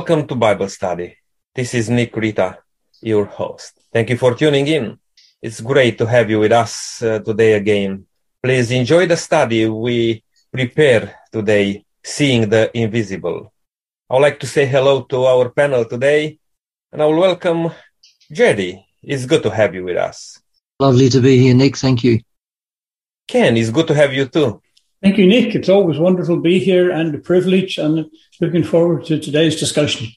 Welcome to Bible study. This is Nick Rita, your host. Thank you for tuning in. It's great to have you with us uh, today again. Please enjoy the study we prepare today, Seeing the Invisible. I would like to say hello to our panel today, and I will welcome Jerry. It's good to have you with us. Lovely to be here, Nick. Thank you. Ken, it's good to have you too. Thank you, Nick. It's always wonderful to be here and a privilege, and looking forward to today's discussion.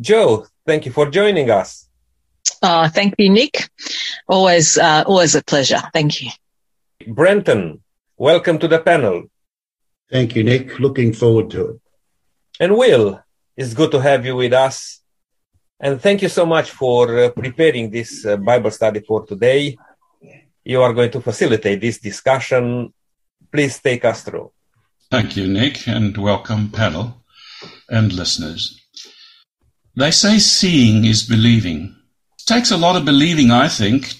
Joe, thank you for joining us. Uh, thank you, Nick. Always, uh, always a pleasure. Thank you. Brenton, welcome to the panel. Thank you, Nick. Looking forward to it. And Will, it's good to have you with us. And thank you so much for uh, preparing this uh, Bible study for today. You are going to facilitate this discussion. Please take us through. Thank you, Nick, and welcome, panel and listeners. They say seeing is believing. It takes a lot of believing, I think,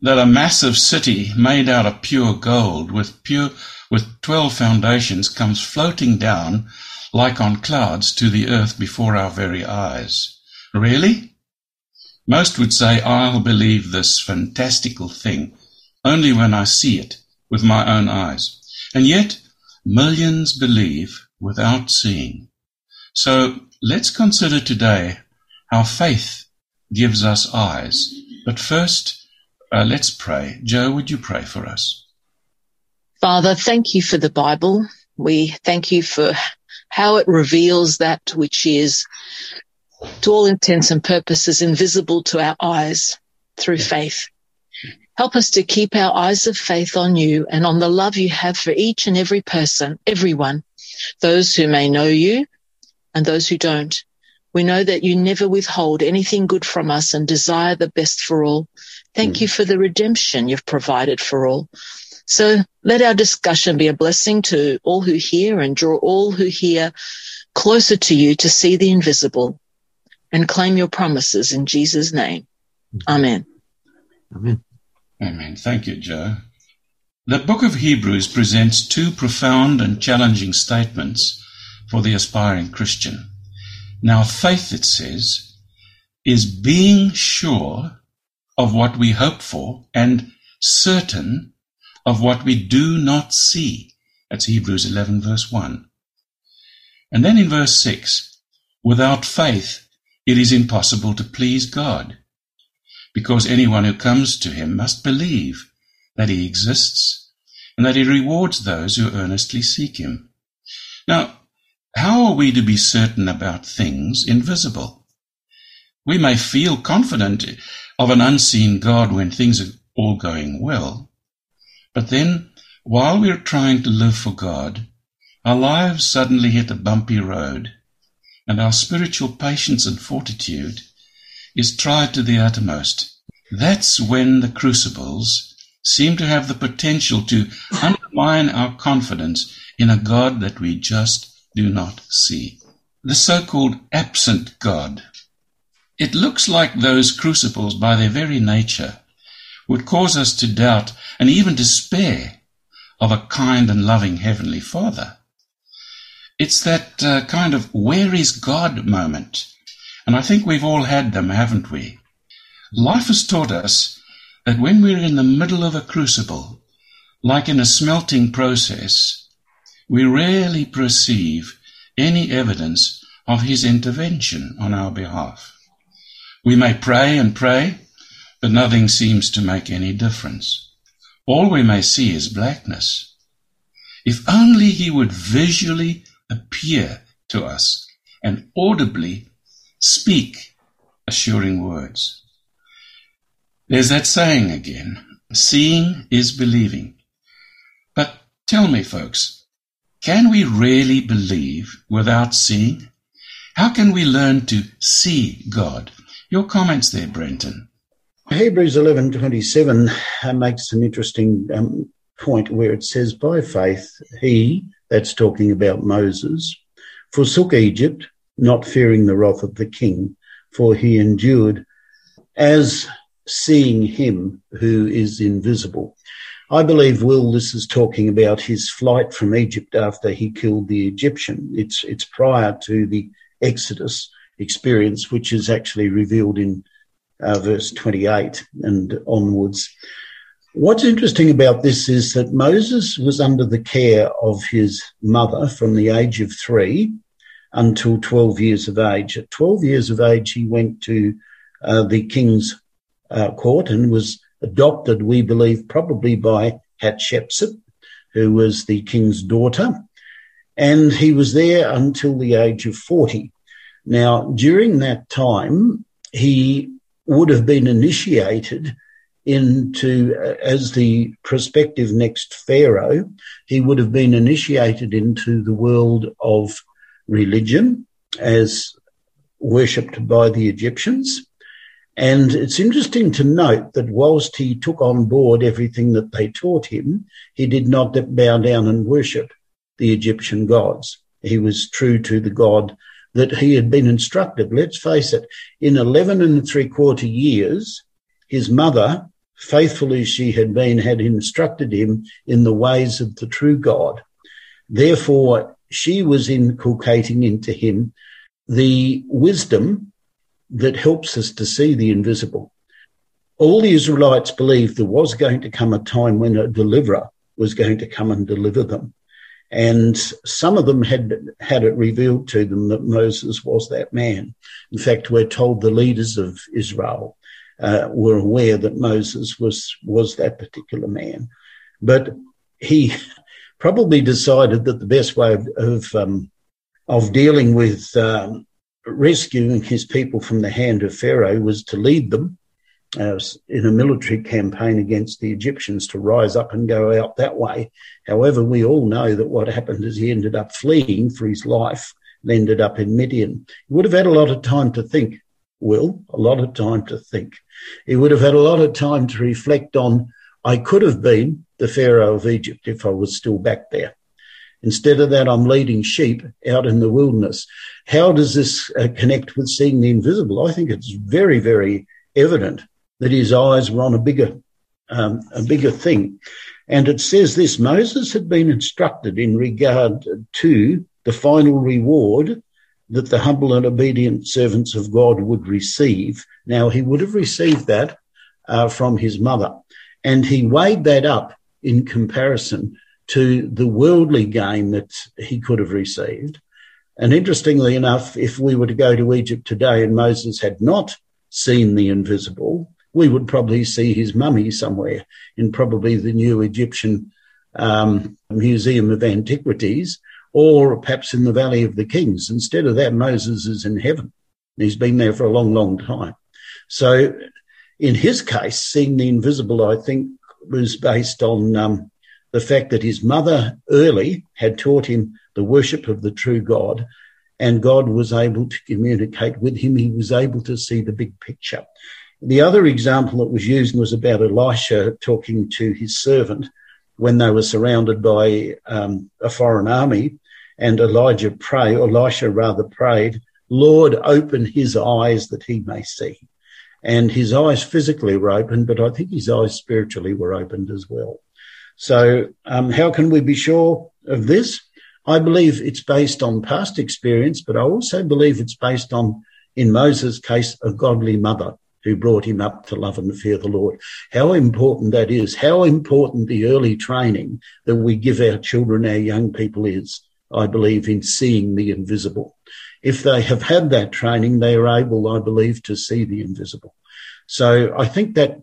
that a massive city made out of pure gold with pure with twelve foundations comes floating down like on clouds to the earth before our very eyes. Really? Most would say I'll believe this fantastical thing only when I see it with my own eyes. And yet millions believe without seeing. So let's consider today how faith gives us eyes. But first, uh, let's pray. Joe, would you pray for us? Father, thank you for the Bible. We thank you for how it reveals that which is to all intents and purposes invisible to our eyes through faith. Help us to keep our eyes of faith on you and on the love you have for each and every person, everyone, those who may know you and those who don't. We know that you never withhold anything good from us and desire the best for all. Thank mm. you for the redemption you've provided for all. So let our discussion be a blessing to all who hear and draw all who hear closer to you to see the invisible and claim your promises in Jesus' name. Amen. Amen. Amen. Thank you, Joe. The book of Hebrews presents two profound and challenging statements for the aspiring Christian. Now, faith, it says, is being sure of what we hope for and certain of what we do not see. That's Hebrews 11 verse 1. And then in verse 6, without faith, it is impossible to please God, because anyone who comes to him must believe that he exists and that he rewards those who earnestly seek him. Now, how are we to be certain about things invisible? We may feel confident of an unseen God when things are all going well, but then, while we're trying to live for God, our lives suddenly hit a bumpy road and our spiritual patience and fortitude is tried to the uttermost. That's when the crucibles seem to have the potential to undermine our confidence in a God that we just do not see. The so-called absent God. It looks like those crucibles by their very nature would cause us to doubt and even despair of a kind and loving Heavenly Father. It's that uh, kind of where is God moment. And I think we've all had them, haven't we? Life has taught us that when we're in the middle of a crucible, like in a smelting process, we rarely perceive any evidence of His intervention on our behalf. We may pray and pray, but nothing seems to make any difference. All we may see is blackness. If only He would visually appear to us and audibly speak assuring words. There's that saying again seeing is believing. But tell me, folks, can we really believe without seeing? How can we learn to see God? Your comments there, Brenton. Hebrews 11:27 uh, makes an interesting um, point where it says, "By faith, he that's talking about Moses, forsook Egypt, not fearing the wrath of the king, for he endured as seeing him who is invisible. I believe Will this is talking about his flight from Egypt after he killed the Egyptian. It's it's prior to the Exodus experience, which is actually revealed in uh, verse 28 and onwards. What's interesting about this is that Moses was under the care of his mother from the age of three until 12 years of age. At 12 years of age, he went to uh, the king's uh, court and was adopted, we believe, probably by Hatshepsut, who was the king's daughter. And he was there until the age of 40. Now, during that time, he would have been initiated into, uh, as the prospective next pharaoh, he would have been initiated into the world of religion as worshipped by the Egyptians. And it's interesting to note that whilst he took on board everything that they taught him, he did not bow down and worship the Egyptian gods. He was true to the God that he had been instructed. Let's face it, in 11 and three quarter years, his mother, faithful as she had been, had instructed him in the ways of the true God. Therefore, she was inculcating into him the wisdom that helps us to see the invisible. All the Israelites believed there was going to come a time when a deliverer was going to come and deliver them. And some of them had had it revealed to them that Moses was that man. In fact, we're told the leaders of Israel uh, were aware that Moses was was that particular man, but he probably decided that the best way of of, um, of dealing with um, rescuing his people from the hand of Pharaoh was to lead them uh, in a military campaign against the Egyptians to rise up and go out that way. However, we all know that what happened is he ended up fleeing for his life and ended up in Midian. He would have had a lot of time to think, Will, a lot of time to think. He would have had a lot of time to reflect on, I could have been the Pharaoh of Egypt if I was still back there. Instead of that, I'm leading sheep out in the wilderness. How does this uh, connect with seeing the invisible? I think it's very, very evident that his eyes were on a bigger, um, a bigger thing. And it says this, Moses had been instructed in regard to the final reward that the humble and obedient servants of God would receive. Now he would have received that uh, from his mother and he weighed that up in comparison to the worldly gain that he could have received. And interestingly enough, if we were to go to Egypt today and Moses had not seen the invisible, we would probably see his mummy somewhere in probably the new Egyptian um, Museum of Antiquities or perhaps in the Valley of the Kings. Instead of that, Moses is in heaven. He's been there for a long, long time. So in his case, seeing the invisible, I think, was based on um, the fact that his mother early had taught him the worship of the true God and God was able to communicate with him. He was able to see the big picture. The other example that was used was about Elisha talking to his servant when they were surrounded by um, a foreign army, and Elijah prayed, Elisha rather prayed, Lord, open his eyes that he may see. And his eyes physically were opened, but I think his eyes spiritually were opened as well. So, um, how can we be sure of this? I believe it's based on past experience, but I also believe it's based on, in Moses' case, a godly mother who brought him up to love and fear the Lord. How important that is, how important the early training that we give our children, our young people is, I believe, in seeing the invisible. If they have had that training, they are able, I believe, to see the invisible. So I think that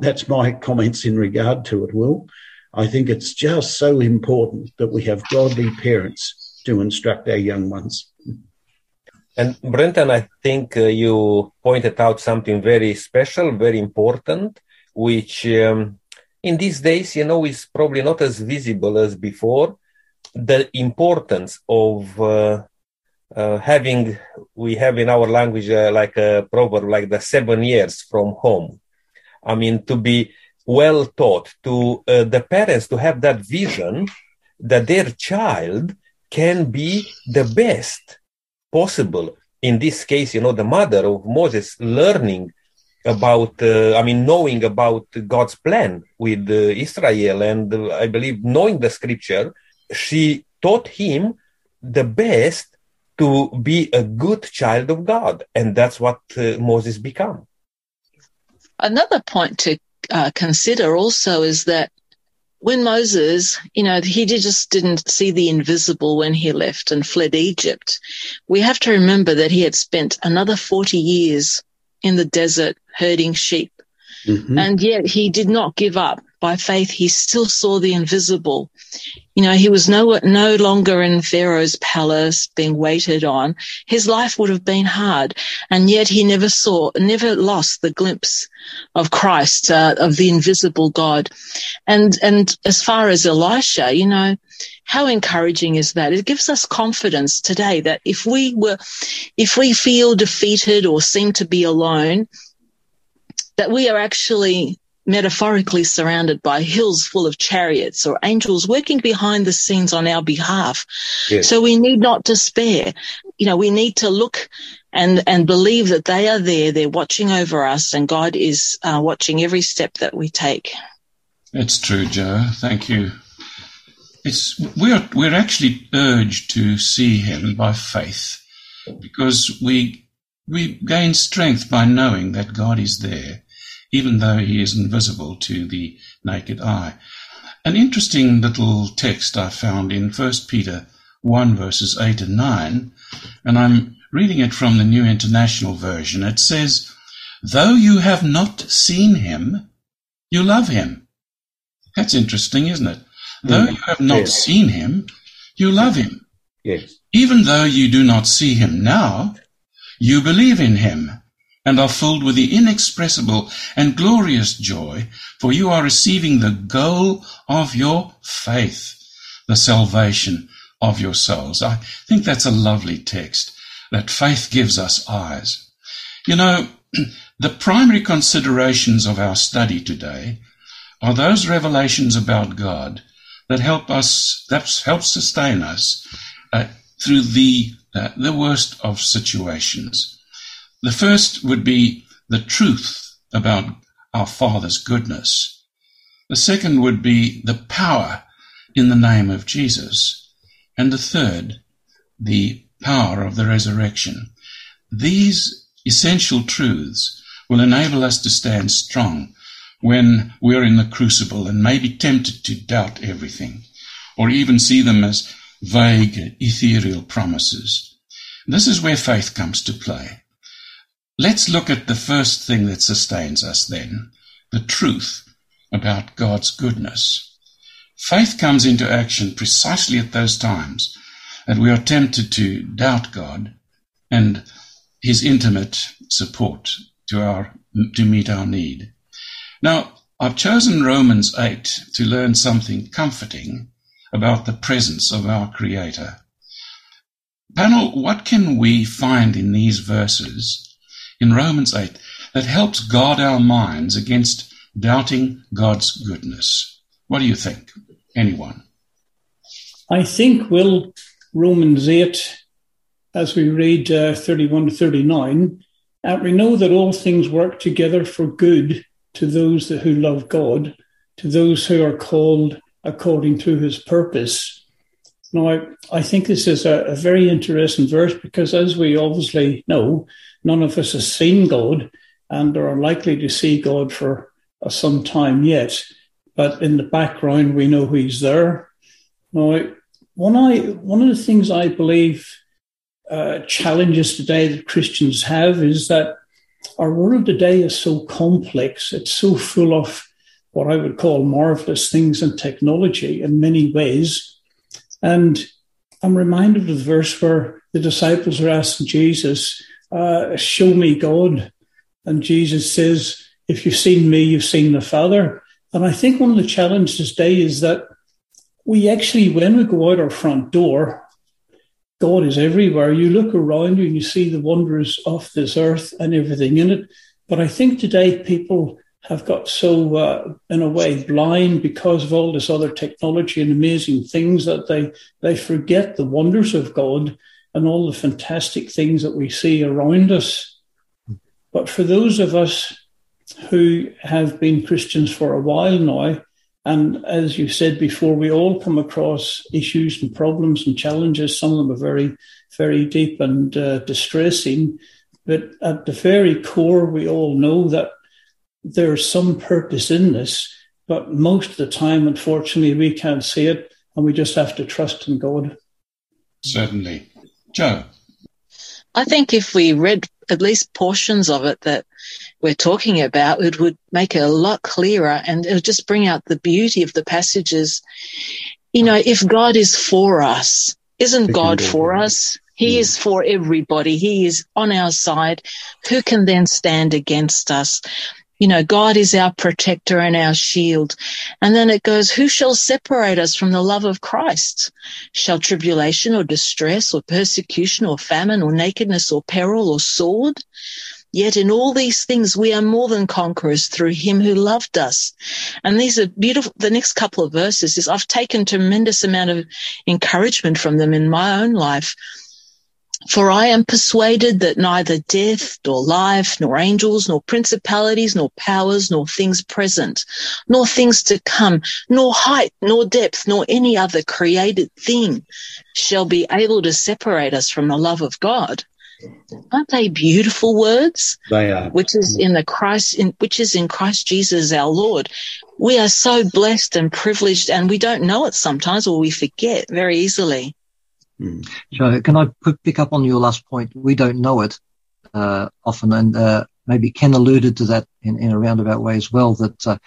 that's my comments in regard to it, Will. I think it's just so important that we have godly parents to instruct our young ones. And Brenton, I think uh, you pointed out something very special, very important, which um, in these days, you know, is probably not as visible as before. The importance of uh, uh, having, we have in our language uh, like a proverb, like the seven years from home. I mean, to be well taught, to uh, the parents to have that vision that their child can be the best possible. In this case, you know, the mother of Moses learning about, uh, I mean, knowing about God's plan with uh, Israel and uh, I believe knowing the scripture, she taught him the best to be a good child of God. And that's what uh, Moses became. Another point to uh, consider also is that when Moses, you know, he just didn't see the invisible when he left and fled Egypt. We have to remember that he had spent another 40 years in the desert herding sheep. Mm-hmm. And yet he did not give up. By faith, he still saw the invisible. You know, he was no, no longer in Pharaoh's palace being waited on. His life would have been hard. And yet he never saw, never lost the glimpse of Christ, uh, of the invisible God. And, and as far as Elisha, you know, how encouraging is that? It gives us confidence today that if we were, if we feel defeated or seem to be alone, that we are actually metaphorically surrounded by hills full of chariots or angels working behind the scenes on our behalf. Yes. So we need not despair. You know, we need to look and, and believe that they are there. They're watching over us and God is uh, watching every step that we take. It's true, Joe. Thank you. It's, we're, we're actually urged to see him by faith because we, we gain strength by knowing that God is there even though he is invisible to the naked eye. An interesting little text I found in 1 Peter 1 verses 8 and 9, and I'm reading it from the New International Version. It says, Though you have not seen him, you love him. That's interesting, isn't it? Though mm, you have not yes. seen him, you love him. Yes. Even though you do not see him now, you believe in him and are filled with the inexpressible and glorious joy, for you are receiving the goal of your faith, the salvation of your souls. I think that's a lovely text, that faith gives us eyes. You know, the primary considerations of our study today are those revelations about God that help us, that help sustain us uh, through the, uh, the worst of situations. The first would be the truth about our Father's goodness. The second would be the power in the name of Jesus. And the third, the power of the resurrection. These essential truths will enable us to stand strong when we're in the crucible and may be tempted to doubt everything or even see them as vague, ethereal promises. This is where faith comes to play. Let's look at the first thing that sustains us then, the truth about God's goodness. Faith comes into action precisely at those times that we are tempted to doubt God and his intimate support to our, to meet our need. Now, I've chosen Romans 8 to learn something comforting about the presence of our Creator. Panel, what can we find in these verses in Romans 8 that helps guard our minds against doubting God's goodness. What do you think? Anyone? I think, Will, Romans 8, as we read uh, 31 to 39, uh, we know that all things work together for good to those that, who love God, to those who are called according to his purpose. Now, I, I think this is a, a very interesting verse because, as we obviously know, None of us has seen God and are likely to see God for uh, some time yet. But in the background, we know He's there. Now, one, I, one of the things I believe uh, challenges today that Christians have is that our world today is so complex. It's so full of what I would call marvelous things and technology in many ways. And I'm reminded of the verse where the disciples are asking Jesus, uh, show me God. And Jesus says, if you've seen me, you've seen the Father. And I think one of the challenges today is that we actually, when we go out our front door, God is everywhere. You look around you and you see the wonders of this earth and everything in it. But I think today people have got so, uh, in a way, blind because of all this other technology and amazing things that they, they forget the wonders of God and all the fantastic things that we see around us. But for those of us who have been Christians for a while now, And as you said before, we all come across issues and problems and challenges. Some of them are very, very deep and uh, distressing. But at the very core, we all know that there's some purpose in this. But most of the time, unfortunately, we can't see it and we just have to trust in God. Certainly. Joe. I think if we read at least portions of it that we're talking about, it would make it a lot clearer and it would just bring out the beauty of the passages. You know, if God is for us, isn't God for us? He mm. is for everybody. He is on our side. Who can then stand against us? You know, God is our protector and our shield. And then it goes, who shall separate us from the love of Christ? Shall tribulation or distress or persecution or famine or nakedness or peril or sword? Yet in all these things, we are more than conquerors through him who loved us. And these are beautiful. The next couple of verses is I've taken tremendous amount of encouragement from them in my own life for I am persuaded that neither death, nor life, nor angels, nor principalities, nor powers, nor things present, nor things to come, nor height, nor depth, nor any other created thing shall be able to separate us from the love of God. Aren't they beautiful words? They are. Which is in the Christ, in, which is in Christ Jesus our Lord. We are so blessed and privileged and we don't know it sometimes or we forget very easily. Mm. So can I pick up on your last point? We don't know it uh, often, and uh, maybe Ken alluded to that in, in, a roundabout way as well. That uh,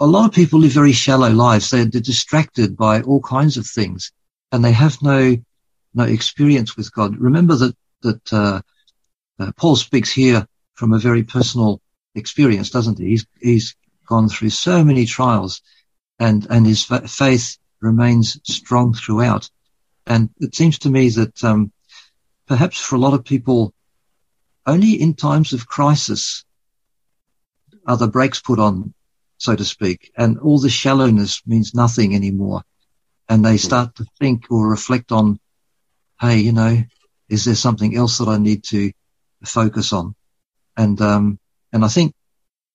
a lot of people live very shallow lives. They're, they're, distracted by all kinds of things, and they have no no experience with God. Remember that that uh, uh, Paul speaks here from a very personal experience, doesn't he? He's he's gone through so many trials, and and his faith remains strong throughout. And it seems to me that um, perhaps for a lot of people, only in times of crisis are the brakes put on, so to speak, and all the shallowness means nothing anymore. And they start to think or reflect on, hey, you know, is there something else that I need to focus on? And um, and I think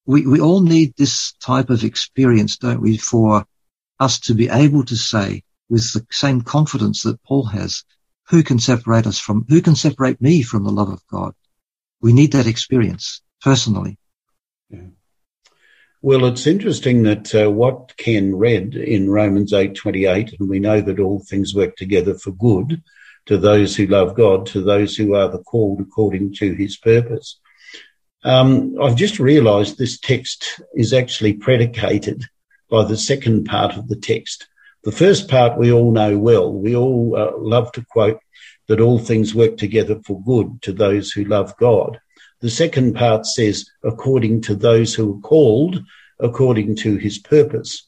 we we all need this type of experience, don't we, for us to be able to say, with the same confidence that Paul has, who can separate us from, who can separate me from the love of God? We need that experience personally. Yeah. Well, it's interesting that uh, what Ken read in Romans 8:28, and we know that all things work together for good to those who love God, to those who are the called according to His purpose. Um, I've just realised this text is actually predicated by the second part of the text, the first part we all know well. We all uh, love to quote that all things work together for good to those who love God. The second part says, according to those who are called according to his purpose.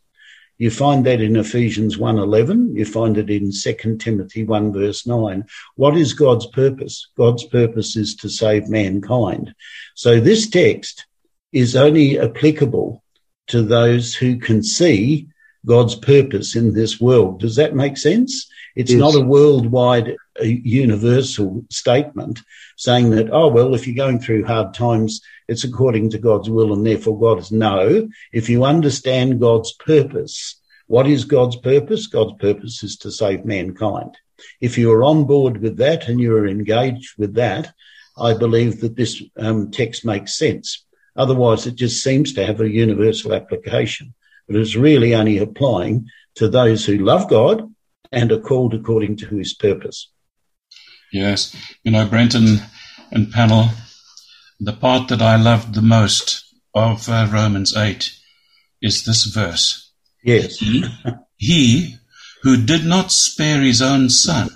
You find that in Ephesians 1:11, you find it in 2 Timothy 1 verse 9. What is God's purpose? God's purpose is to save mankind. So this text is only applicable to those who can see God's purpose in this world. Does that make sense? It's yes. not a worldwide, uh, universal statement saying that, oh, well, if you're going through hard times, it's according to God's will and therefore God is no. If you understand God's purpose, what is God's purpose? God's purpose is to save mankind. If you are on board with that and you are engaged with that, I believe that this um, text makes sense. Otherwise, it just seems to have a universal application but it's really only applying to those who love God and are called according to his purpose. Yes. You know, Brenton and panel, the part that I loved the most of uh, Romans 8 is this verse. Yes. He, he who did not spare his own son,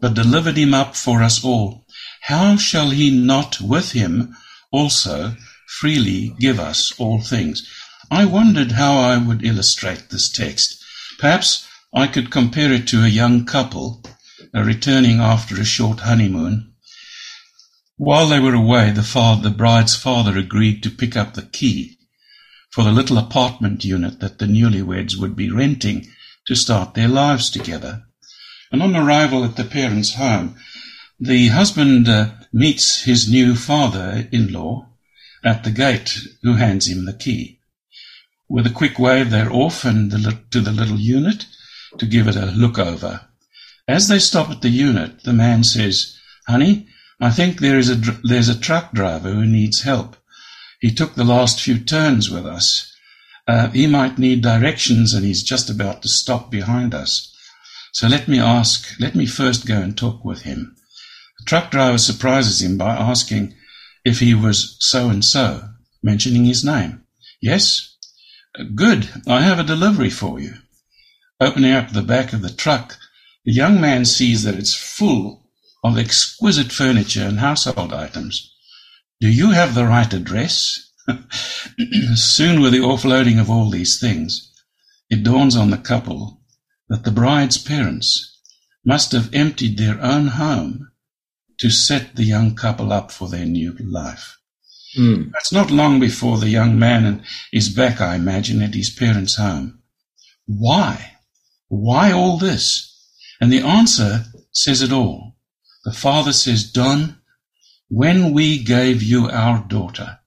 but delivered him up for us all, how shall he not with him also freely give us all things? I wondered how I would illustrate this text. Perhaps I could compare it to a young couple returning after a short honeymoon. While they were away, the, father, the bride's father agreed to pick up the key for the little apartment unit that the newlyweds would be renting to start their lives together. And on arrival at the parents' home, the husband uh, meets his new father-in-law at the gate, who hands him the key. With a quick wave, they're off and to the little unit to give it a look over. As they stop at the unit, the man says, Honey, I think there is a, there's a truck driver who needs help. He took the last few turns with us. Uh, he might need directions and he's just about to stop behind us. So let me ask, let me first go and talk with him. The truck driver surprises him by asking if he was so and so, mentioning his name. Yes? Good. I have a delivery for you. Opening up the back of the truck, the young man sees that it's full of exquisite furniture and household items. Do you have the right address? Soon, with the offloading of all these things, it dawns on the couple that the bride's parents must have emptied their own home to set the young couple up for their new life. Mm. That's not long before the young man is back, I imagine, at his parents' home. Why? Why all this? And the answer says it all. The father says, Don, when we gave you our daughter,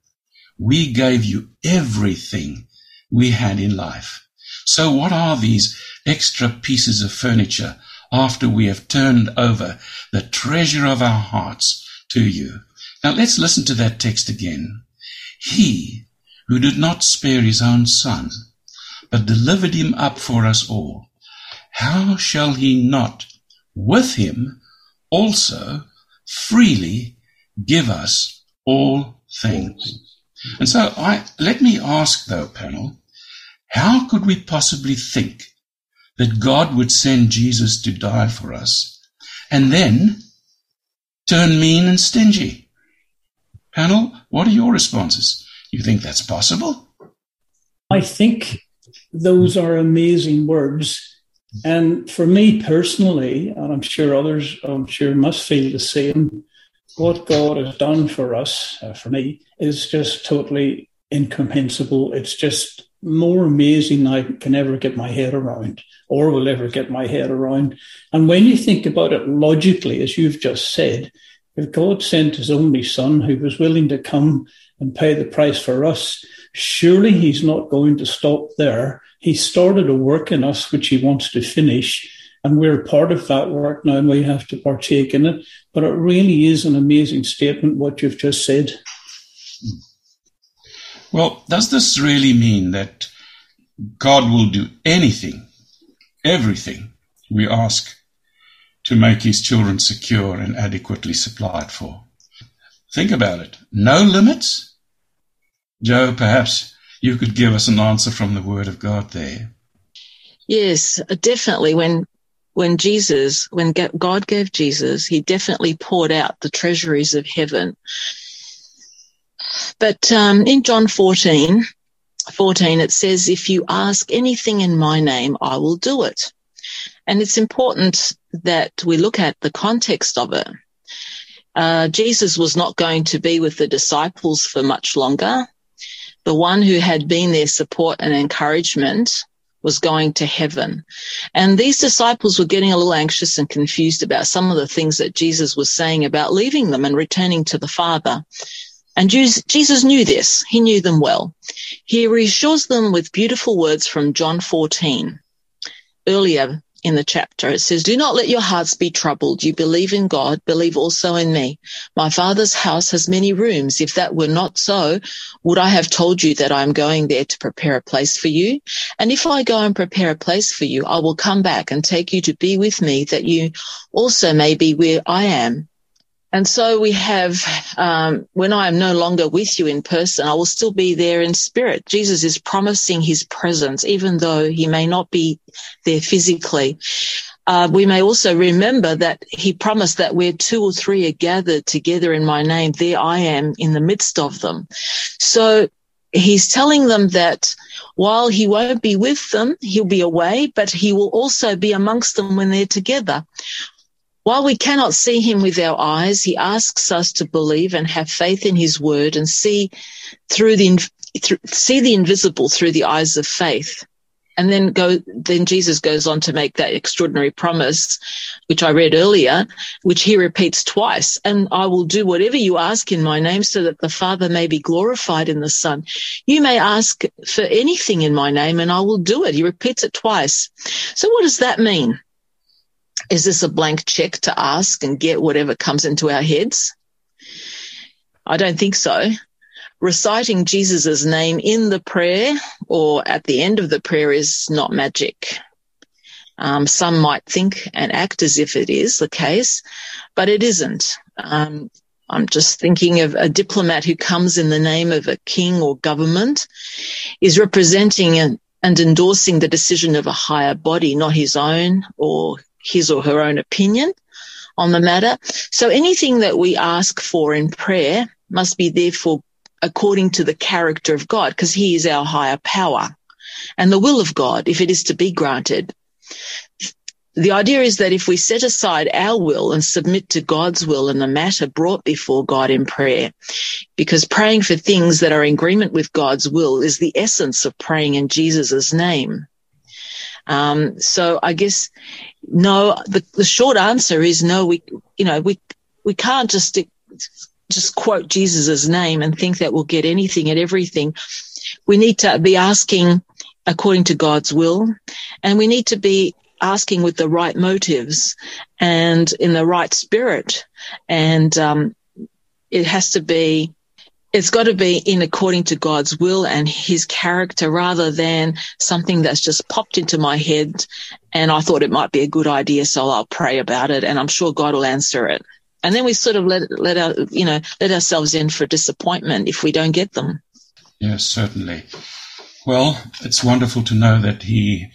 we gave you everything we had in life. So what are these extra pieces of furniture after we have turned over the treasure of our hearts to you? Now let's listen to that text again. He who did not spare his own son, but delivered him up for us all, how shall he not with him also freely give us all things? And so I, let me ask though, panel, how could we possibly think that God would send Jesus to die for us and then turn mean and stingy? Panel, what are your responses? You think that's possible? I think those are amazing words. And for me personally, and I'm sure others, I'm sure must feel the same, what God has done for us, uh, for me, is just totally incomprehensible. It's just more amazing than I can ever get my head around or will ever get my head around. And when you think about it logically, as you've just said, if God sent his only son who was willing to come and pay the price for us, surely he's not going to stop there. He started a work in us which he wants to finish. And we're part of that work now and we have to partake in it. But it really is an amazing statement, what you've just said. Well, does this really mean that God will do anything, everything we ask to make his children secure and adequately supplied for. Think about it. No limits? Joe, perhaps you could give us an answer from the word of God there. Yes, definitely. When when Jesus, when God gave Jesus, he definitely poured out the treasuries of heaven. But um, in John 14, 14, it says, if you ask anything in my name, I will do it. And it's important that we look at the context of it. Uh, Jesus was not going to be with the disciples for much longer. The one who had been their support and encouragement was going to heaven. And these disciples were getting a little anxious and confused about some of the things that Jesus was saying about leaving them and returning to the Father. And Jesus knew this. He knew them well. He reassures them with beautiful words from John 14. Earlier, in the chapter. It says, do not let your hearts be troubled. You believe in God, believe also in me. My father's house has many rooms. If that were not so, would I have told you that I am going there to prepare a place for you? And if I go and prepare a place for you, I will come back and take you to be with me that you also may be where I am. And so we have, um, when I am no longer with you in person, I will still be there in spirit. Jesus is promising his presence, even though he may not be there physically. Uh, we may also remember that he promised that where two or three are gathered together in my name, there I am in the midst of them. So he's telling them that while he won't be with them, he'll be away, but he will also be amongst them when they're together. While we cannot see him with our eyes, he asks us to believe and have faith in his word and see through the, see the invisible through the eyes of faith. and then go, then Jesus goes on to make that extraordinary promise, which I read earlier, which he repeats twice. And I will do whatever you ask in my name so that the Father may be glorified in the Son. You may ask for anything in my name and I will do it. He repeats it twice. So what does that mean? Is this a blank check to ask and get whatever comes into our heads? I don't think so reciting Jesus' name in the prayer or at the end of the prayer is not magic. Um, some might think and act as if it is the case, but it isn't. Um, I'm just thinking of a diplomat who comes in the name of a king or government is representing and, and endorsing the decision of a higher body, not his own or his or her own opinion on the matter. So anything that we ask for in prayer must be therefore according to the character of God, because he is our higher power and the will of God, if it is to be granted. The idea is that if we set aside our will and submit to God's will in the matter brought before God in prayer, because praying for things that are in agreement with God's will is the essence of praying in Jesus' name. Um, so I guess no, the, the short answer is no, we, you know, we, we can't just just quote Jesus's name and think that we'll get anything and everything. We need to be asking according to God's will and we need to be asking with the right motives and in the right spirit. And, um, it has to be, it's got to be in according to God's will and his character rather than something that's just popped into my head. And I thought it might be a good idea. So I'll pray about it and I'm sure God will answer it and then we sort of let let our you know let ourselves in for disappointment if we don't get them. Yes, certainly. Well, it's wonderful to know that he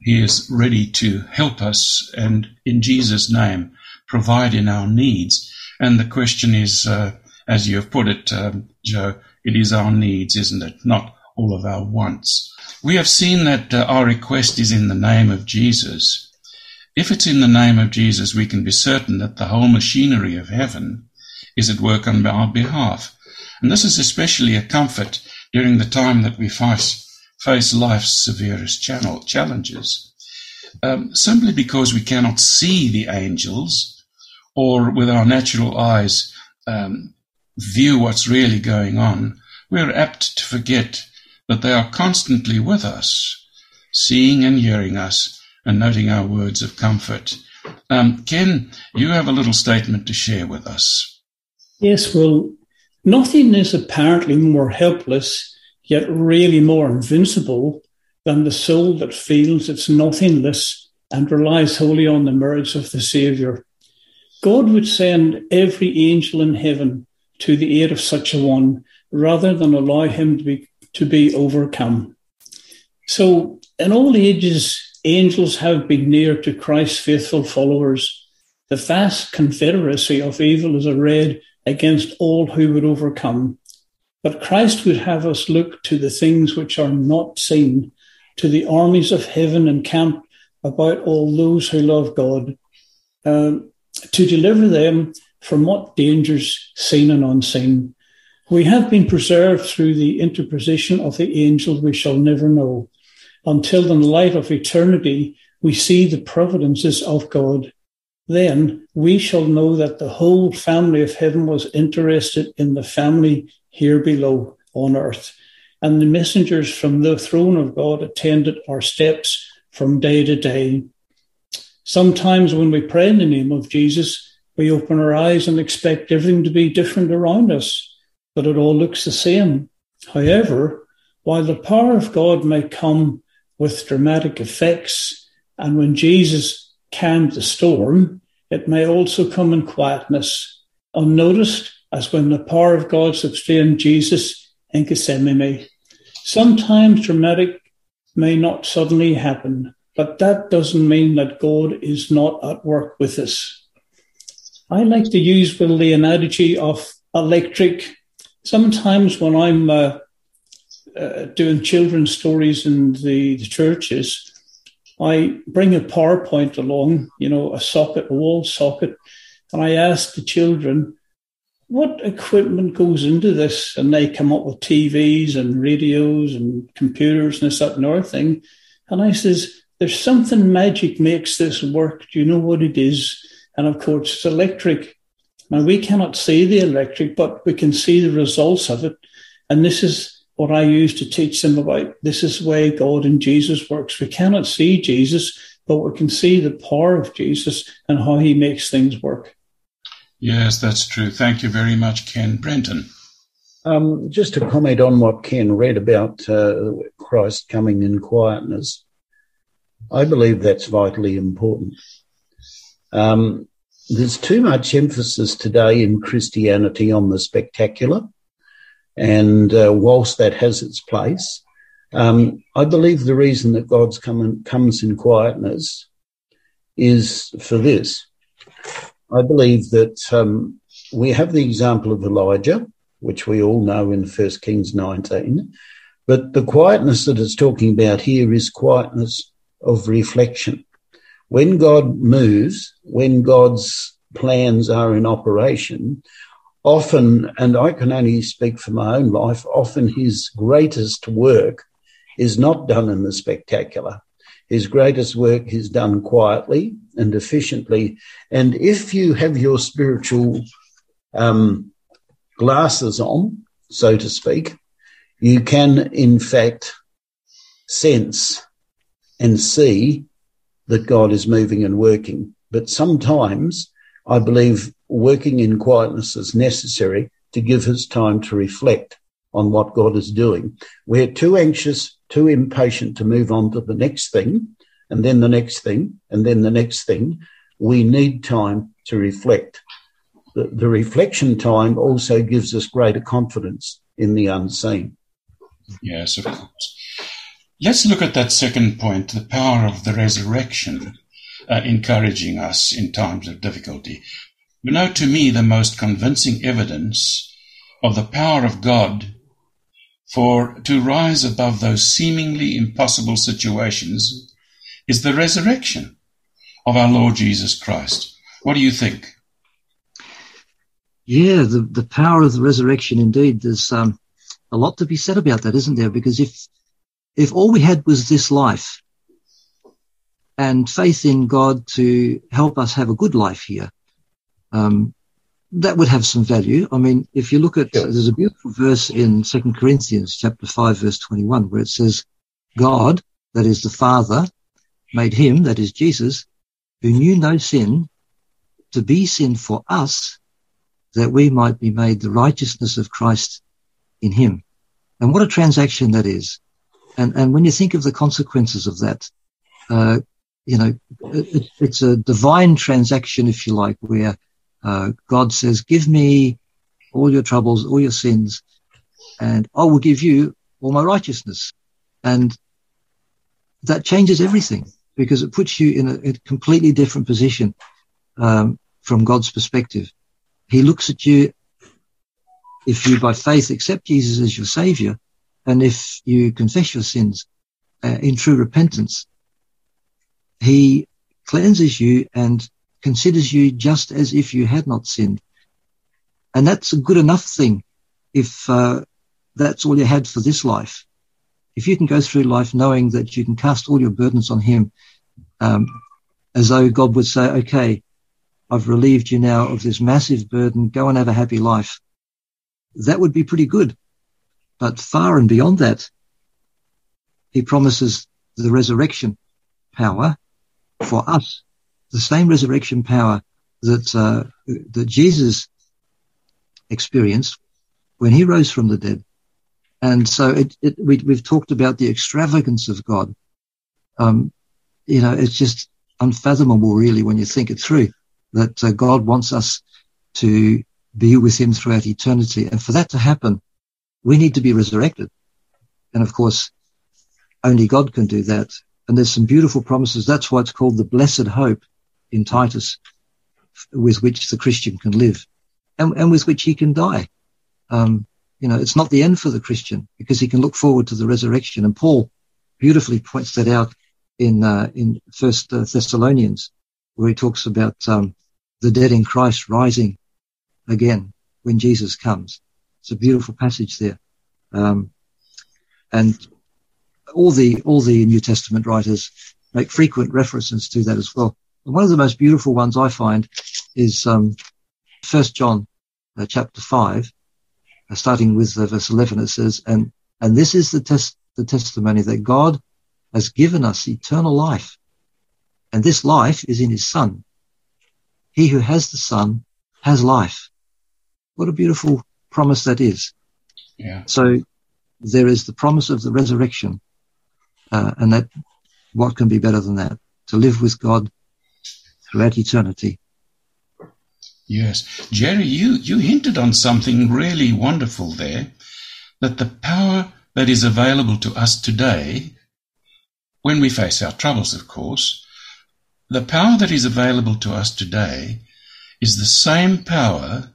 he is ready to help us and in Jesus' name provide in our needs. And the question is, uh, as you have put it, um, Joe, it is our needs, isn't it? Not all of our wants. We have seen that uh, our request is in the name of Jesus. If it's in the name of Jesus, we can be certain that the whole machinery of heaven is at work on our behalf. And this is especially a comfort during the time that we face, face life's severest channel, challenges. Um, simply because we cannot see the angels or with our natural eyes um, view what's really going on, we're apt to forget that they are constantly with us, seeing and hearing us and noting our words of comfort. Um, Ken, you have a little statement to share with us. Yes, well, nothing is apparently more helpless, yet really more invincible than the soul that feels it's nothingness and relies wholly on the merits of the Saviour. God would send every angel in heaven to the aid of such a one rather than allow him to be, to be overcome. So, in all ages, angels have been near to Christ's faithful followers. The vast confederacy of evil is arrayed against all who would overcome. But Christ would have us look to the things which are not seen, to the armies of heaven encamped about all those who love God, um, to deliver them from what dangers seen and unseen. We have been preserved through the interposition of the angel we shall never know until in the light of eternity we see the providences of God. Then we shall know that the whole family of heaven was interested in the family here below on earth. And the messengers from the throne of God attended our steps from day to day. Sometimes when we pray in the name of Jesus, we open our eyes and expect everything to be different around us, but it all looks the same. However, while the power of God may come with dramatic effects. And when Jesus calmed the storm, it may also come in quietness, unnoticed, as when the power of God sustained Jesus in Gethsemane. Sometimes dramatic may not suddenly happen, but that doesn't mean that God is not at work with us. I like to use, the analogy of electric. Sometimes when I'm uh, uh, doing children's stories in the, the churches, I bring a PowerPoint along, you know, a socket, a wall socket, and I ask the children, what equipment goes into this? And they come up with TVs and radios and computers and this, that, and other thing. And I says, there's something magic makes this work. Do you know what it is? And of course, it's electric. Now we cannot see the electric, but we can see the results of it. And this is what I use to teach them about. This is the way God and Jesus works. We cannot see Jesus, but we can see the power of Jesus and how he makes things work. Yes, that's true. Thank you very much, Ken. Brenton. Um, just to comment on what Ken read about uh, Christ coming in quietness, I believe that's vitally important. Um, there's too much emphasis today in Christianity on the spectacular, and uh, whilst that has its place, um, I believe the reason that God's come comes in quietness is for this. I believe that um, we have the example of Elijah, which we all know in 1 Kings 19, but the quietness that it's talking about here is quietness of reflection. When God moves, when God's plans are in operation, often, and I can only speak for my own life, often his greatest work is not done in the spectacular. His greatest work is done quietly and efficiently. And if you have your spiritual um, glasses on, so to speak, you can in fact sense and see that God is moving and working. But sometimes I believe working in quietness is necessary to give us time to reflect on what God is doing. We're too anxious, too impatient to move on to the next thing, and then the next thing, and then the next thing. We need time to reflect. The, the reflection time also gives us greater confidence in the unseen. Yes, of course. Let's look at that second point, the power of the resurrection uh, encouraging us in times of difficulty. You know, to me, the most convincing evidence of the power of God for to rise above those seemingly impossible situations is the resurrection of our Lord Jesus Christ. What do you think? Yeah, the, the power of the resurrection indeed. There's um, a lot to be said about that, isn't there? Because if if all we had was this life and faith in God to help us have a good life here, um, that would have some value. I mean, if you look at, yeah. there's a beautiful verse in Second Corinthians chapter five, verse 21, where it says, God, that is the Father, made him, that is Jesus, who knew no sin, to be sin for us, that we might be made the righteousness of Christ in him. And what a transaction that is. And, and when you think of the consequences of that, uh, you know, it, it's a divine transaction, if you like, where uh, God says, give me all your troubles, all your sins, and I will give you all my righteousness. And that changes everything because it puts you in a, a completely different position um, from God's perspective. He looks at you if you by faith accept Jesus as your savior and if you confess your sins uh, in true repentance, he cleanses you and considers you just as if you had not sinned. And that's a good enough thing if uh, that's all you had for this life. If you can go through life knowing that you can cast all your burdens on him, um, as though God would say, okay, I've relieved you now of this massive burden. Go and have a happy life. That would be pretty good. But far and beyond that, he promises the resurrection power for us the same resurrection power that uh, that Jesus experienced when he rose from the dead. And so it, it, we, have talked about the extravagance of God. Um, you know, it's just unfathomable, really, when you think it through. That uh, God wants us to be with Him throughout eternity, and for that to happen, we need to be resurrected. And of course, only God can do that. And there's some beautiful promises. That's why it's called the blessed hope in Titus with which the Christian can live and, and with which he can die. Um, you know, it's not the end for the Christian because he can look forward to the resurrection. And Paul beautifully points that out in, uh, in First uh, Thessalonians, where he talks about, um, the dead in Christ rising again when Jesus comes. It's a beautiful passage there. Um, and all the all the New Testament writers make frequent references to that as well. And one of the most beautiful ones I find is um, First John uh, chapter five, uh, starting with uh, verse eleven. It says, "and and this is the test the testimony that God has given us eternal life, and this life is in His Son. He who has the Son has life." What a beautiful promise that is. Yeah. So there is the promise of the resurrection, uh, and that what can be better than that? To live with God throughout eternity. Yes. Jerry, you, you hinted on something really wonderful there, that the power that is available to us today, when we face our troubles, of course, the power that is available to us today is the same power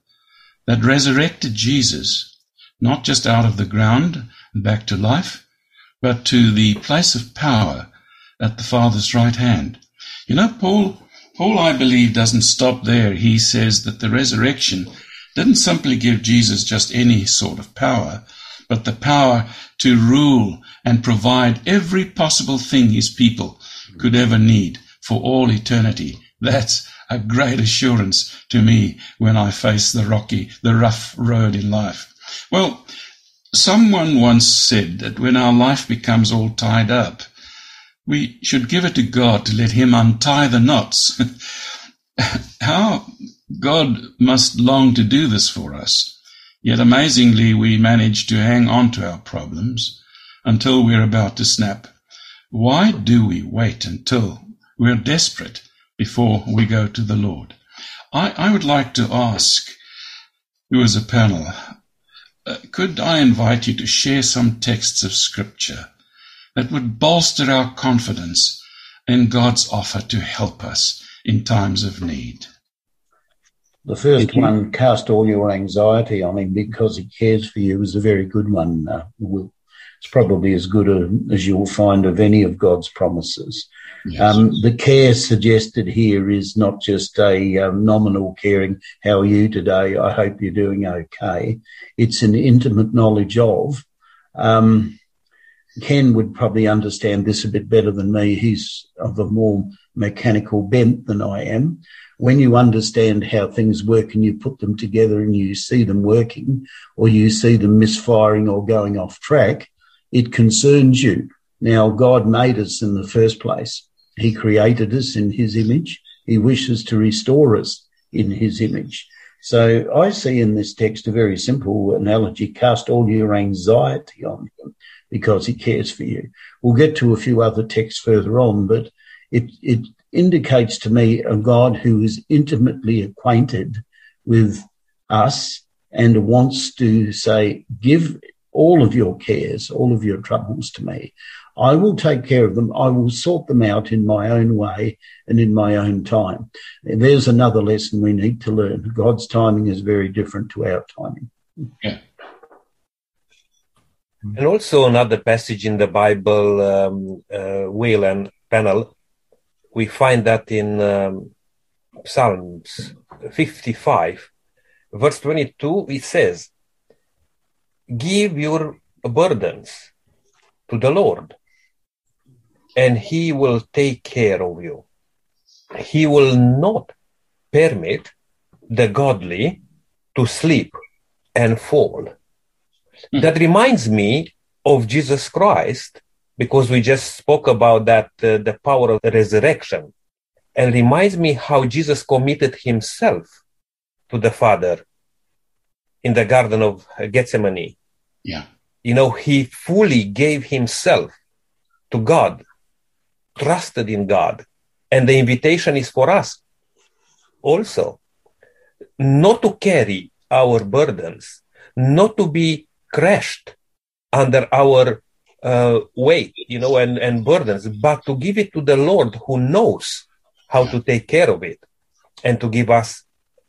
that resurrected Jesus, not just out of the ground and back to life, but to the place of power at the Father's right hand. You know, Paul, Paul, I believe, doesn't stop there. He says that the resurrection didn't simply give Jesus just any sort of power, but the power to rule and provide every possible thing his people could ever need for all eternity. That's a great assurance to me when I face the rocky, the rough road in life. Well, someone once said that when our life becomes all tied up, we should give it to God to let Him untie the knots. How God must long to do this for us. Yet amazingly, we manage to hang on to our problems until we're about to snap. Why do we wait until we're desperate before we go to the Lord. I, I would like to ask you as a panel, uh, could I invite you to share some texts of Scripture that would bolster our confidence in God's offer to help us in times of need? The first one, cast all your anxiety on him because he cares for you, is a very good one, uh, Will. It's probably as good a, as you'll find of any of God's promises. Yes. Um, the care suggested here is not just a um, nominal caring, how are you today? I hope you're doing okay. It's an intimate knowledge of. Um, Ken would probably understand this a bit better than me. He's of a more mechanical bent than I am. When you understand how things work and you put them together and you see them working or you see them misfiring or going off track, it concerns you. Now, God made us in the first place. He created us in his image. He wishes to restore us in his image. So I see in this text a very simple analogy. Cast all your anxiety on him because he cares for you. We'll get to a few other texts further on, but it, it indicates to me a God who is intimately acquainted with us and wants to say, give all of your cares, all of your troubles to me. I will take care of them. I will sort them out in my own way and in my own time. And there's another lesson we need to learn. God's timing is very different to our timing. Yeah. And also another passage in the Bible, um, uh, Will and panel, we find that in um, Psalms 55, verse 22, it says, Give your burdens to the Lord and he will take care of you. He will not permit the godly to sleep and fall. Mm. That reminds me of Jesus Christ because we just spoke about that, uh, the power of the resurrection and reminds me how Jesus committed himself to the Father in the Garden of Gethsemane. Yeah. You know, he fully gave himself to God trusted in God. And the invitation is for us also not to carry our burdens, not to be crushed under our uh, weight, you know, and, and burdens, but to give it to the Lord who knows how to take care of it and to give us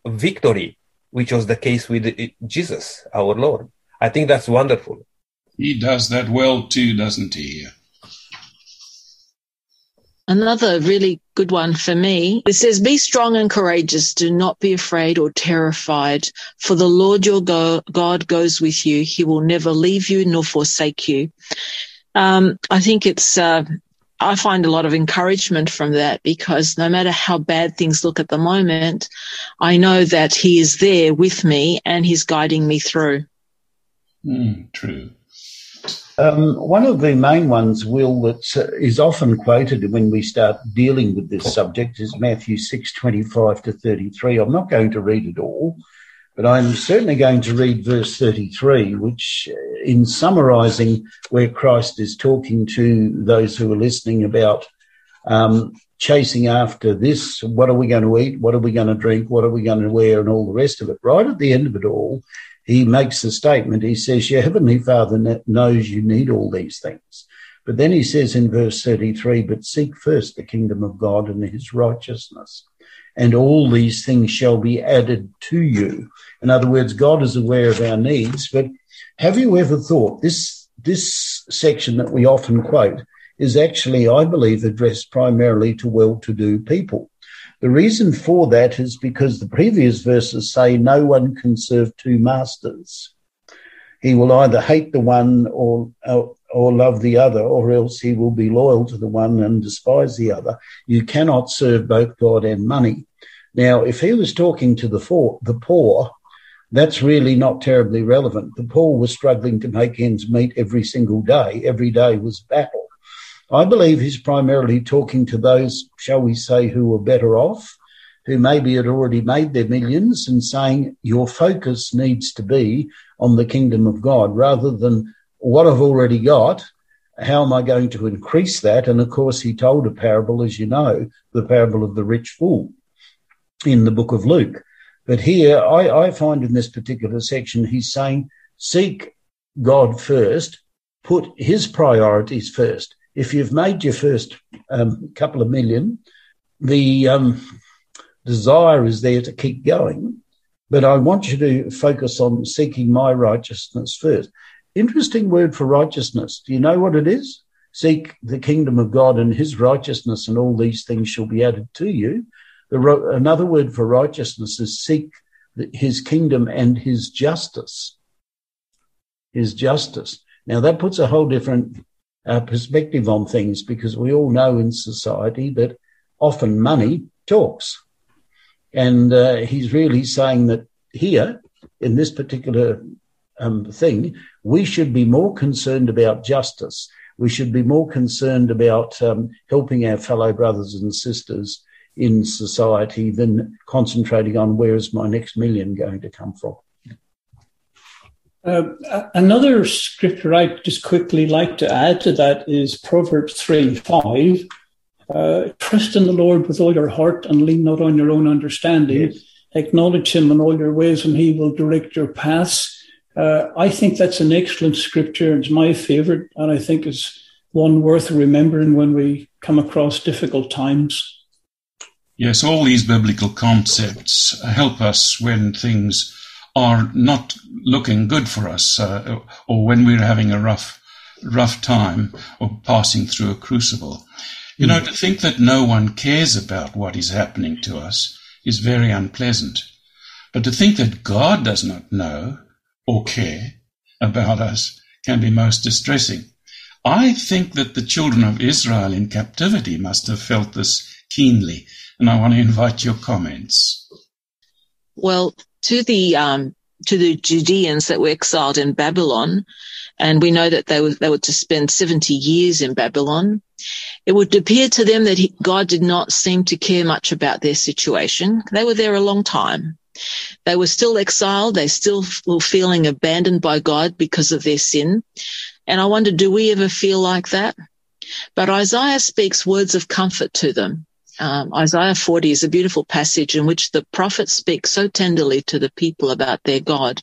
victory, which was the case with Jesus, our Lord. I think that's wonderful. He does that well too, doesn't he? Another really good one for me. It says, be strong and courageous. Do not be afraid or terrified for the Lord your God goes with you. He will never leave you nor forsake you. Um, I think it's, uh, I find a lot of encouragement from that because no matter how bad things look at the moment, I know that he is there with me and he's guiding me through. Mm, true. Um, one of the main ones, Will, that uh, is often quoted when we start dealing with this subject is Matthew 6, 25 to 33. I'm not going to read it all, but I'm certainly going to read verse 33, which, uh, in summarizing where Christ is talking to those who are listening about um, chasing after this, what are we going to eat? What are we going to drink? What are we going to wear? And all the rest of it. Right at the end of it all, he makes the statement. He says, Your heavenly Father knows you need all these things. But then he says in verse 33, But seek first the kingdom of God and his righteousness, and all these things shall be added to you. In other words, God is aware of our needs. But have you ever thought this, this section that we often quote is actually, I believe, addressed primarily to well to do people? The reason for that is because the previous verses say no one can serve two masters. He will either hate the one or, or love the other, or else he will be loyal to the one and despise the other. You cannot serve both God and money. Now, if he was talking to the, poor, the poor, that's really not terribly relevant. The poor were struggling to make ends meet every single day. Every day was battle. I believe he's primarily talking to those, shall we say, who are better off, who maybe had already made their millions and saying your focus needs to be on the kingdom of God rather than what I've already got. How am I going to increase that? And of course, he told a parable, as you know, the parable of the rich fool in the book of Luke. But here I, I find in this particular section, he's saying, seek God first, put his priorities first if you've made your first um, couple of million, the um, desire is there to keep going. But I want you to focus on seeking my righteousness first. Interesting word for righteousness. Do you know what it is? Seek the kingdom of God and his righteousness, and all these things shall be added to you. The, another word for righteousness is seek his kingdom and his justice. His justice. Now that puts a whole different uh, perspective on things because we all know in society that often money talks. And uh, he's really saying that here, in this particular um, thing, we should be more concerned about justice. We should be more concerned about um, helping our fellow brothers and sisters in society than concentrating on where is my next million going to come from. Uh, another scripture I'd just quickly like to add to that is Proverbs 3 5. Uh, trust in the Lord with all your heart and lean not on your own understanding. Yes. Acknowledge him in all your ways and he will direct your paths. Uh, I think that's an excellent scripture. It's my favorite and I think is one worth remembering when we come across difficult times. Yes, all these biblical concepts help us when things are not looking good for us, uh, or when we're having a rough, rough time or passing through a crucible. You know, to think that no one cares about what is happening to us is very unpleasant. But to think that God does not know or care about us can be most distressing. I think that the children of Israel in captivity must have felt this keenly, and I want to invite your comments. Well, to the um, to the Judeans that were exiled in Babylon, and we know that they were they were to spend seventy years in Babylon. It would appear to them that he, God did not seem to care much about their situation. They were there a long time. They were still exiled. They still were feeling abandoned by God because of their sin. And I wonder, do we ever feel like that? But Isaiah speaks words of comfort to them. Um, Isaiah 40 is a beautiful passage in which the prophet speaks so tenderly to the people about their God.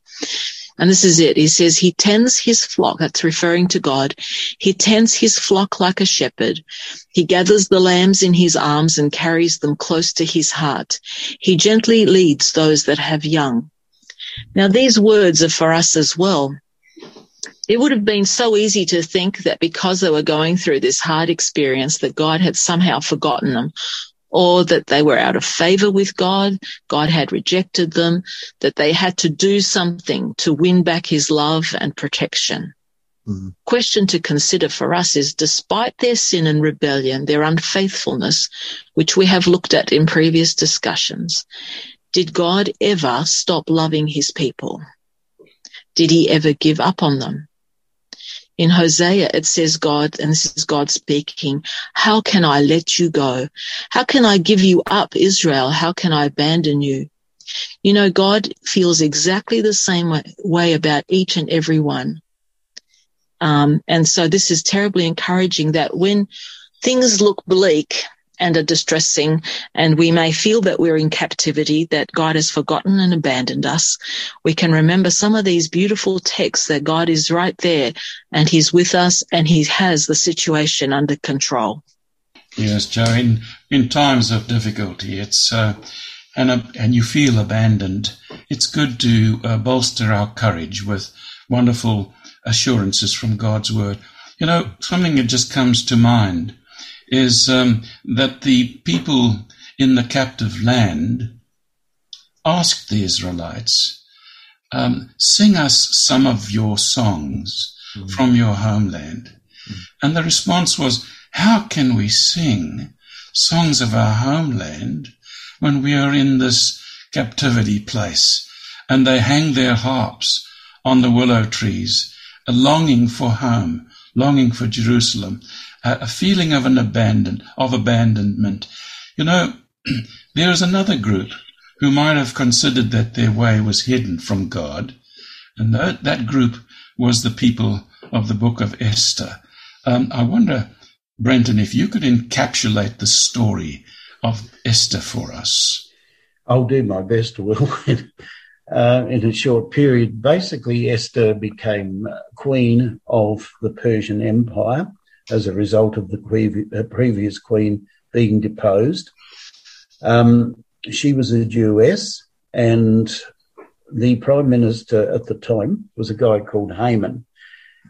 And this is it. He says, he tends his flock. That's referring to God. He tends his flock like a shepherd. He gathers the lambs in his arms and carries them close to his heart. He gently leads those that have young. Now these words are for us as well. It would have been so easy to think that because they were going through this hard experience that God had somehow forgotten them or that they were out of favor with God. God had rejected them, that they had to do something to win back his love and protection. Mhm. question to consider for us is despite their sin and rebellion, their unfaithfulness, which we have looked at in previous discussions, did God ever stop loving his people? Did he ever give up on them? In Hosea, it says God, and this is God speaking, how can I let you go? How can I give you up, Israel? How can I abandon you? You know, God feels exactly the same way, about each and every one. Um, and so this is terribly encouraging that when things look bleak and are distressing and we may feel that we're in captivity, that God has forgotten and abandoned us, we can remember some of these beautiful texts that God is right there and he's with us and he has the situation under control. Yes, Joe. In in times of difficulty, it's uh, and uh, and you feel abandoned. It's good to uh, bolster our courage with wonderful assurances from God's word. You know, something that just comes to mind is um, that the people in the captive land asked the Israelites, um, "Sing us some of your songs from your homeland," and the response was, "How can we sing songs of our homeland when we are in this captivity place?" And they hang their harps on the willow trees a longing for home, longing for Jerusalem, a, feeling of an abandon, of abandonment. You know, there is another group who might have considered that their way was hidden from God, and that, that group was the people of the book of Esther. Um, I wonder, Brenton, if you could encapsulate the story of Esther for us. I'll do my best, Will. uh, in a short period, basically Esther became queen of the Persian Empire as a result of the previ- uh, previous queen being deposed. Um, she was a Jewess, and the prime minister at the time was a guy called Haman.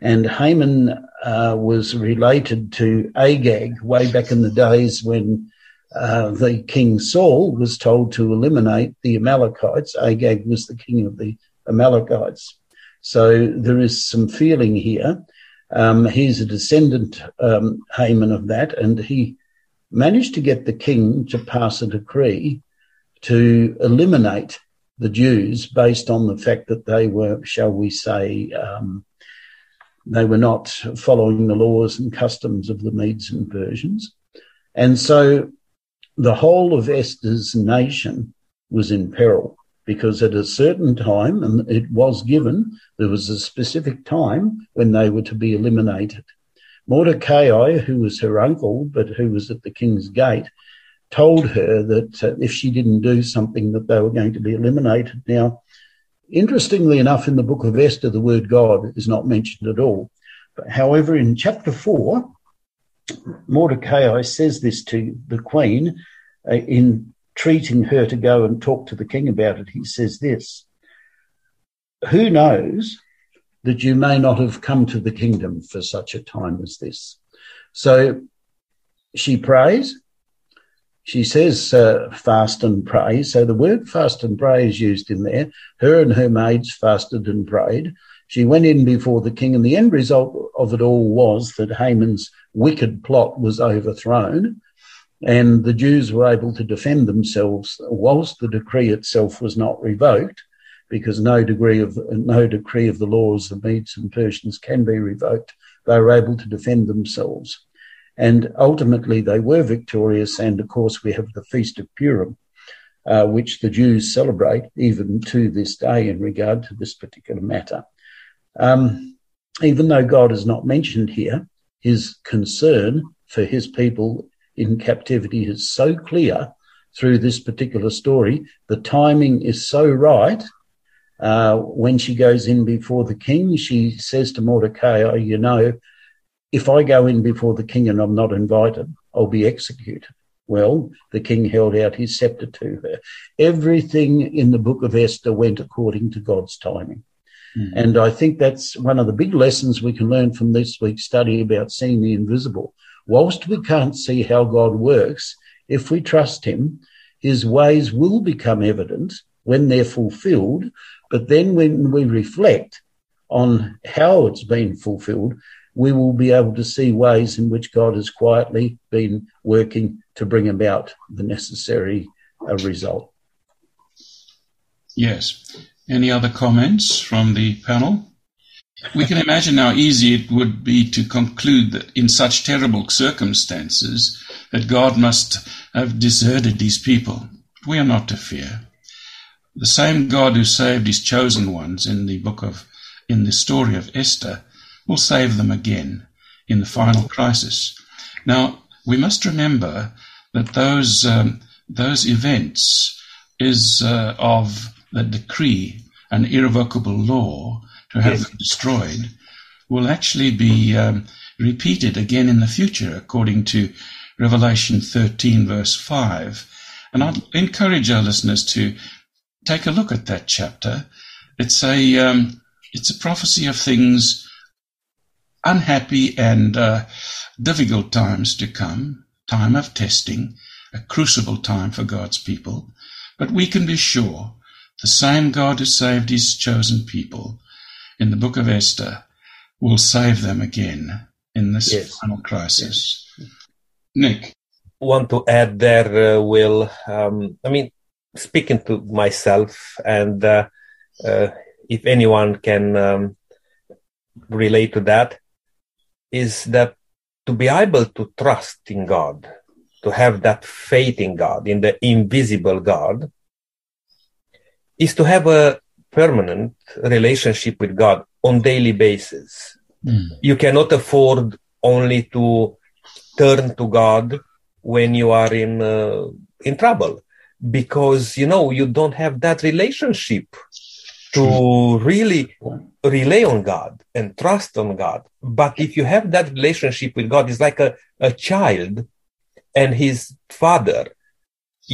And Haman uh, was related to Agag way back in the days when uh, the king Saul was told to eliminate the Amalekites. Agag was the king of the Amalekites. So there is some feeling here. Um, he's a descendant, um, Haman, of that, and he managed to get the king to pass a decree to eliminate the Jews based on the fact that they were, shall we say, um, they were not following the laws and customs of the Medes and Persians. And so the whole of Esther's nation was in peril because at a certain time, and it was given, there was a specific time when they were to be eliminated. Mordecai, who was her uncle, but who was at the king's gate, told her that uh, if she didn't do something that they were going to be eliminated. Now, interestingly enough, in the book of Esther, the word God is not mentioned at all. But however, in chapter four, Mordecai says this to the queen uh, in treating her to go and talk to the king about it. He says this, who knows that you may not have come to the kingdom for such a time as this. So she prays. She says, uh, fast and pray. So the word fast and pray is used in there. Her and her maids fasted and prayed. She went in before the king and the end result of it all was that Haman's wicked plot was overthrown and the Jews were able to defend themselves whilst the decree itself was not revoked because no degree of no decree of the laws of Medes and Persians can be revoked. They were able to defend themselves. And ultimately they were victorious. And of course we have the Feast of Purim, uh, which the Jews celebrate even to this day in regard to this particular matter. Um, even though God is not mentioned here, his concern for his people in captivity is so clear through this particular story. The timing is so right. Uh, when she goes in before the king, she says to Mordecai, oh, you know, if I go in before the king and I'm not invited, I'll be executed. Well, the king held out his scepter to her. Everything in the book of Esther went according to God's timing. Mm. And I think that's one of the big lessons we can learn from this week's study about seeing the invisible. Whilst we can't see how God works, if we trust him, his ways will become evident when they're fulfilled. But then when we reflect, on how it's been fulfilled, we will be able to see ways in which God has quietly been working to bring about the necessary uh, result. Yes. Any other comments from the panel? We can imagine how easy it would be to conclude that in such terrible circumstances that God must have deserted these people. But we are not to fear. The same God who saved his chosen ones in the book of, in the story of Esther, will save them again in the final crisis. Now, we must remember that those, um, those events is uh, of the decree, an irrevocable law have them destroyed, will actually be um, repeated again in the future, according to Revelation 13, verse 5. And I'd encourage our listeners to take a look at that chapter. It's a, um, it's a prophecy of things unhappy and uh, difficult times to come, time of testing, a crucible time for God's people. But we can be sure the same God who saved his chosen people in the book of Esther will save them again in this yes. final crisis. Yes. Nick. Want to add there, uh, Will? Um, I mean, speaking to myself, and uh, uh, if anyone can um, relate to that, is that to be able to trust in God, to have that faith in God, in the invisible God, is to have a permanent relationship with God on daily basis. Mm. You cannot afford only to turn to God when you are in uh, in trouble because you know you don't have that relationship to really rely on God and trust on God. But if you have that relationship with God, it's like a, a child and his father.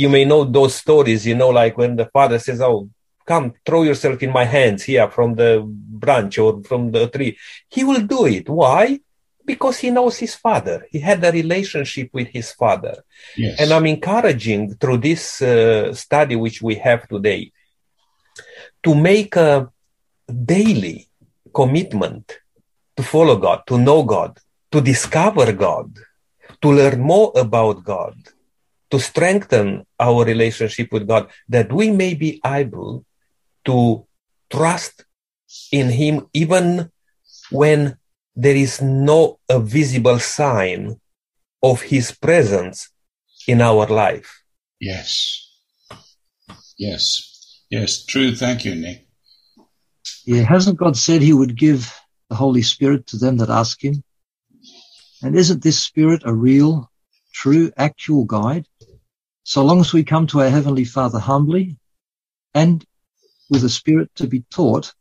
You may know those stories, you know, like when the father says, Oh, come throw yourself in my hands here from the branch or from the tree. He will do it. Why? Because he knows his father. He had a relationship with his father. Yes. And I'm encouraging through this uh, study, which we have today, to make a daily commitment to follow God, to know God, to discover God, to learn more about God, to strengthen our relationship with God, that we may be able to trust in Him even when there is no a visible sign of His presence in our life. Yes. Yes. Yes, true. Thank you, Nick. Yeah, hasn't God said he would give the Holy Spirit to them that ask him? And isn't this Spirit a real, true, actual guide? So long as we come to our Heavenly Father humbly and with a spirit to be taught,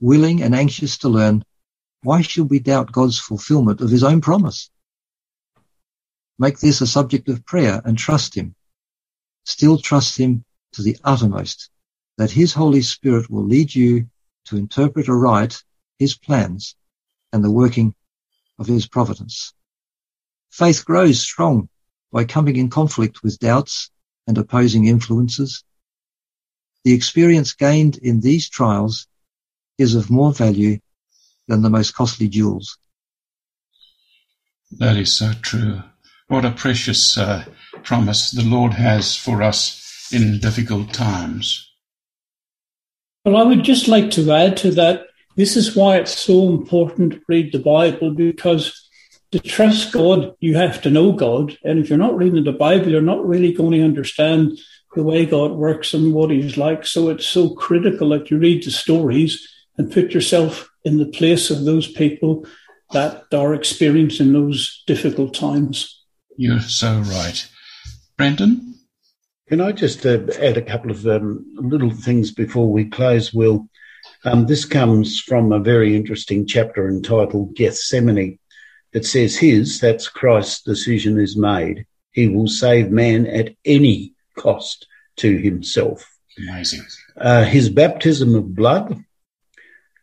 willing and anxious to learn, why should we doubt God's fulfillment of his own promise? Make this a subject of prayer and trust him. Still trust him to the uttermost that his Holy Spirit will lead you to interpret aright his plans and the working of his providence. Faith grows strong by coming in conflict with doubts and opposing influences. The experience gained in these trials is of more value than the most costly jewels. That is so true. What a precious uh, promise the Lord has for us in difficult times. Well, I would just like to add to that. This is why it's so important to read the Bible because to trust God, you have to know God. And if you're not reading the Bible, you're not really going to understand the way God works and what He's like. So it's so critical that you read the stories and put yourself in the place of those people that are experiencing those difficult times. You're so right. Brenton? Can I just uh, add a couple of um, little things before we close, Will? Um, this comes from a very interesting chapter entitled Gethsemane. It says his, that's Christ's decision is made. He will save man at any cost to himself. Amazing. Uh, his baptism of blood,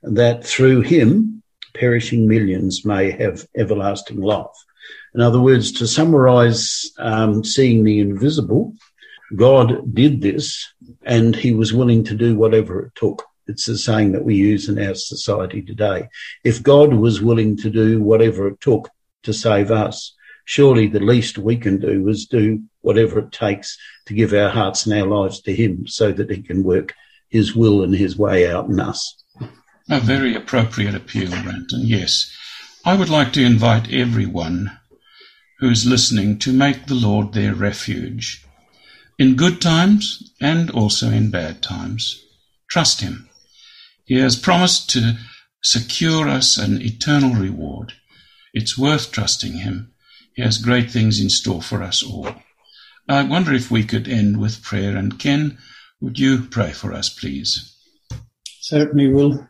that through him perishing millions may have everlasting life. In other words, to summarize um, seeing the invisible, God did this and he was willing to do whatever it took It's a saying that we use in our society today. If God was willing to do whatever it took to save us, surely the least we can do is do whatever it takes to give our hearts and our lives to Him so that He can work His will and His way out in us. A very appropriate appeal, Brenton. Yes. I would like to invite everyone who is listening to make the Lord their refuge in good times and also in bad times. Trust Him. He has promised to secure us an eternal reward. It's worth trusting Him. He has great things in store for us all. I wonder if we could end with prayer. And Ken, would you pray for us, please? Certainly will.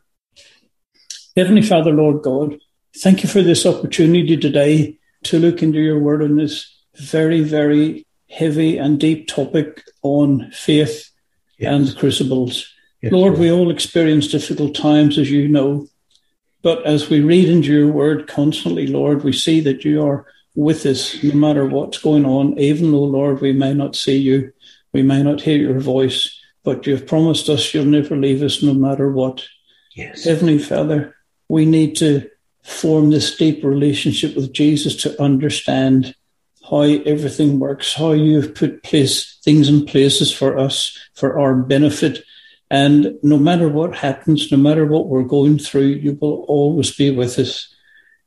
Heavenly Father, Lord God, thank you for this opportunity today to look into your word on this very, very heavy and deep topic on faith yes. and crucibles. Yes, Lord, Lord, we all experience difficult times, as you know. But as we read into your word constantly, Lord, we see that you are with us no matter what's going on, even though, Lord, we may not see you, we may not hear your voice, but you've promised us you'll never leave us no matter what. Yes. Heavenly Father, we need to form this deep relationship with Jesus to understand how everything works, how you've put place things in places for us for our benefit. And no matter what happens, no matter what we're going through, you will always be with us.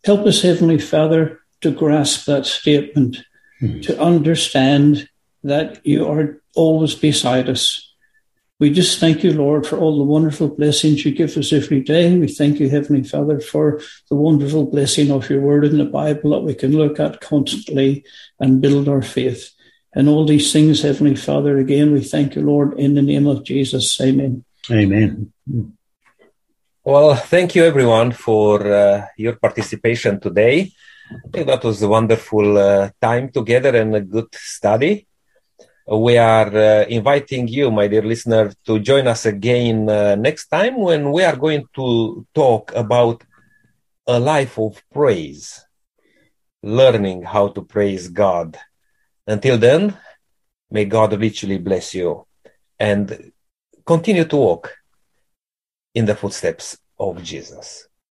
Help us, Heavenly Father, to grasp that statement, mm-hmm. to understand that you are always beside us. We just thank you, Lord, for all the wonderful blessings you give us every day. We thank you, Heavenly Father, for the wonderful blessing of your word in the Bible that we can look at constantly and build our faith. And all these things, Heavenly Father, again, we thank you, Lord, in the name of Jesus. Amen. Amen. Well, thank you, everyone, for uh, your participation today. I think that was a wonderful uh, time together and a good study we are uh, inviting you, my dear listener, to join us again uh, next time when we are going to talk about a life of praise, learning how to praise God. Until then, may God richly bless you and continue to walk in the footsteps of Jesus.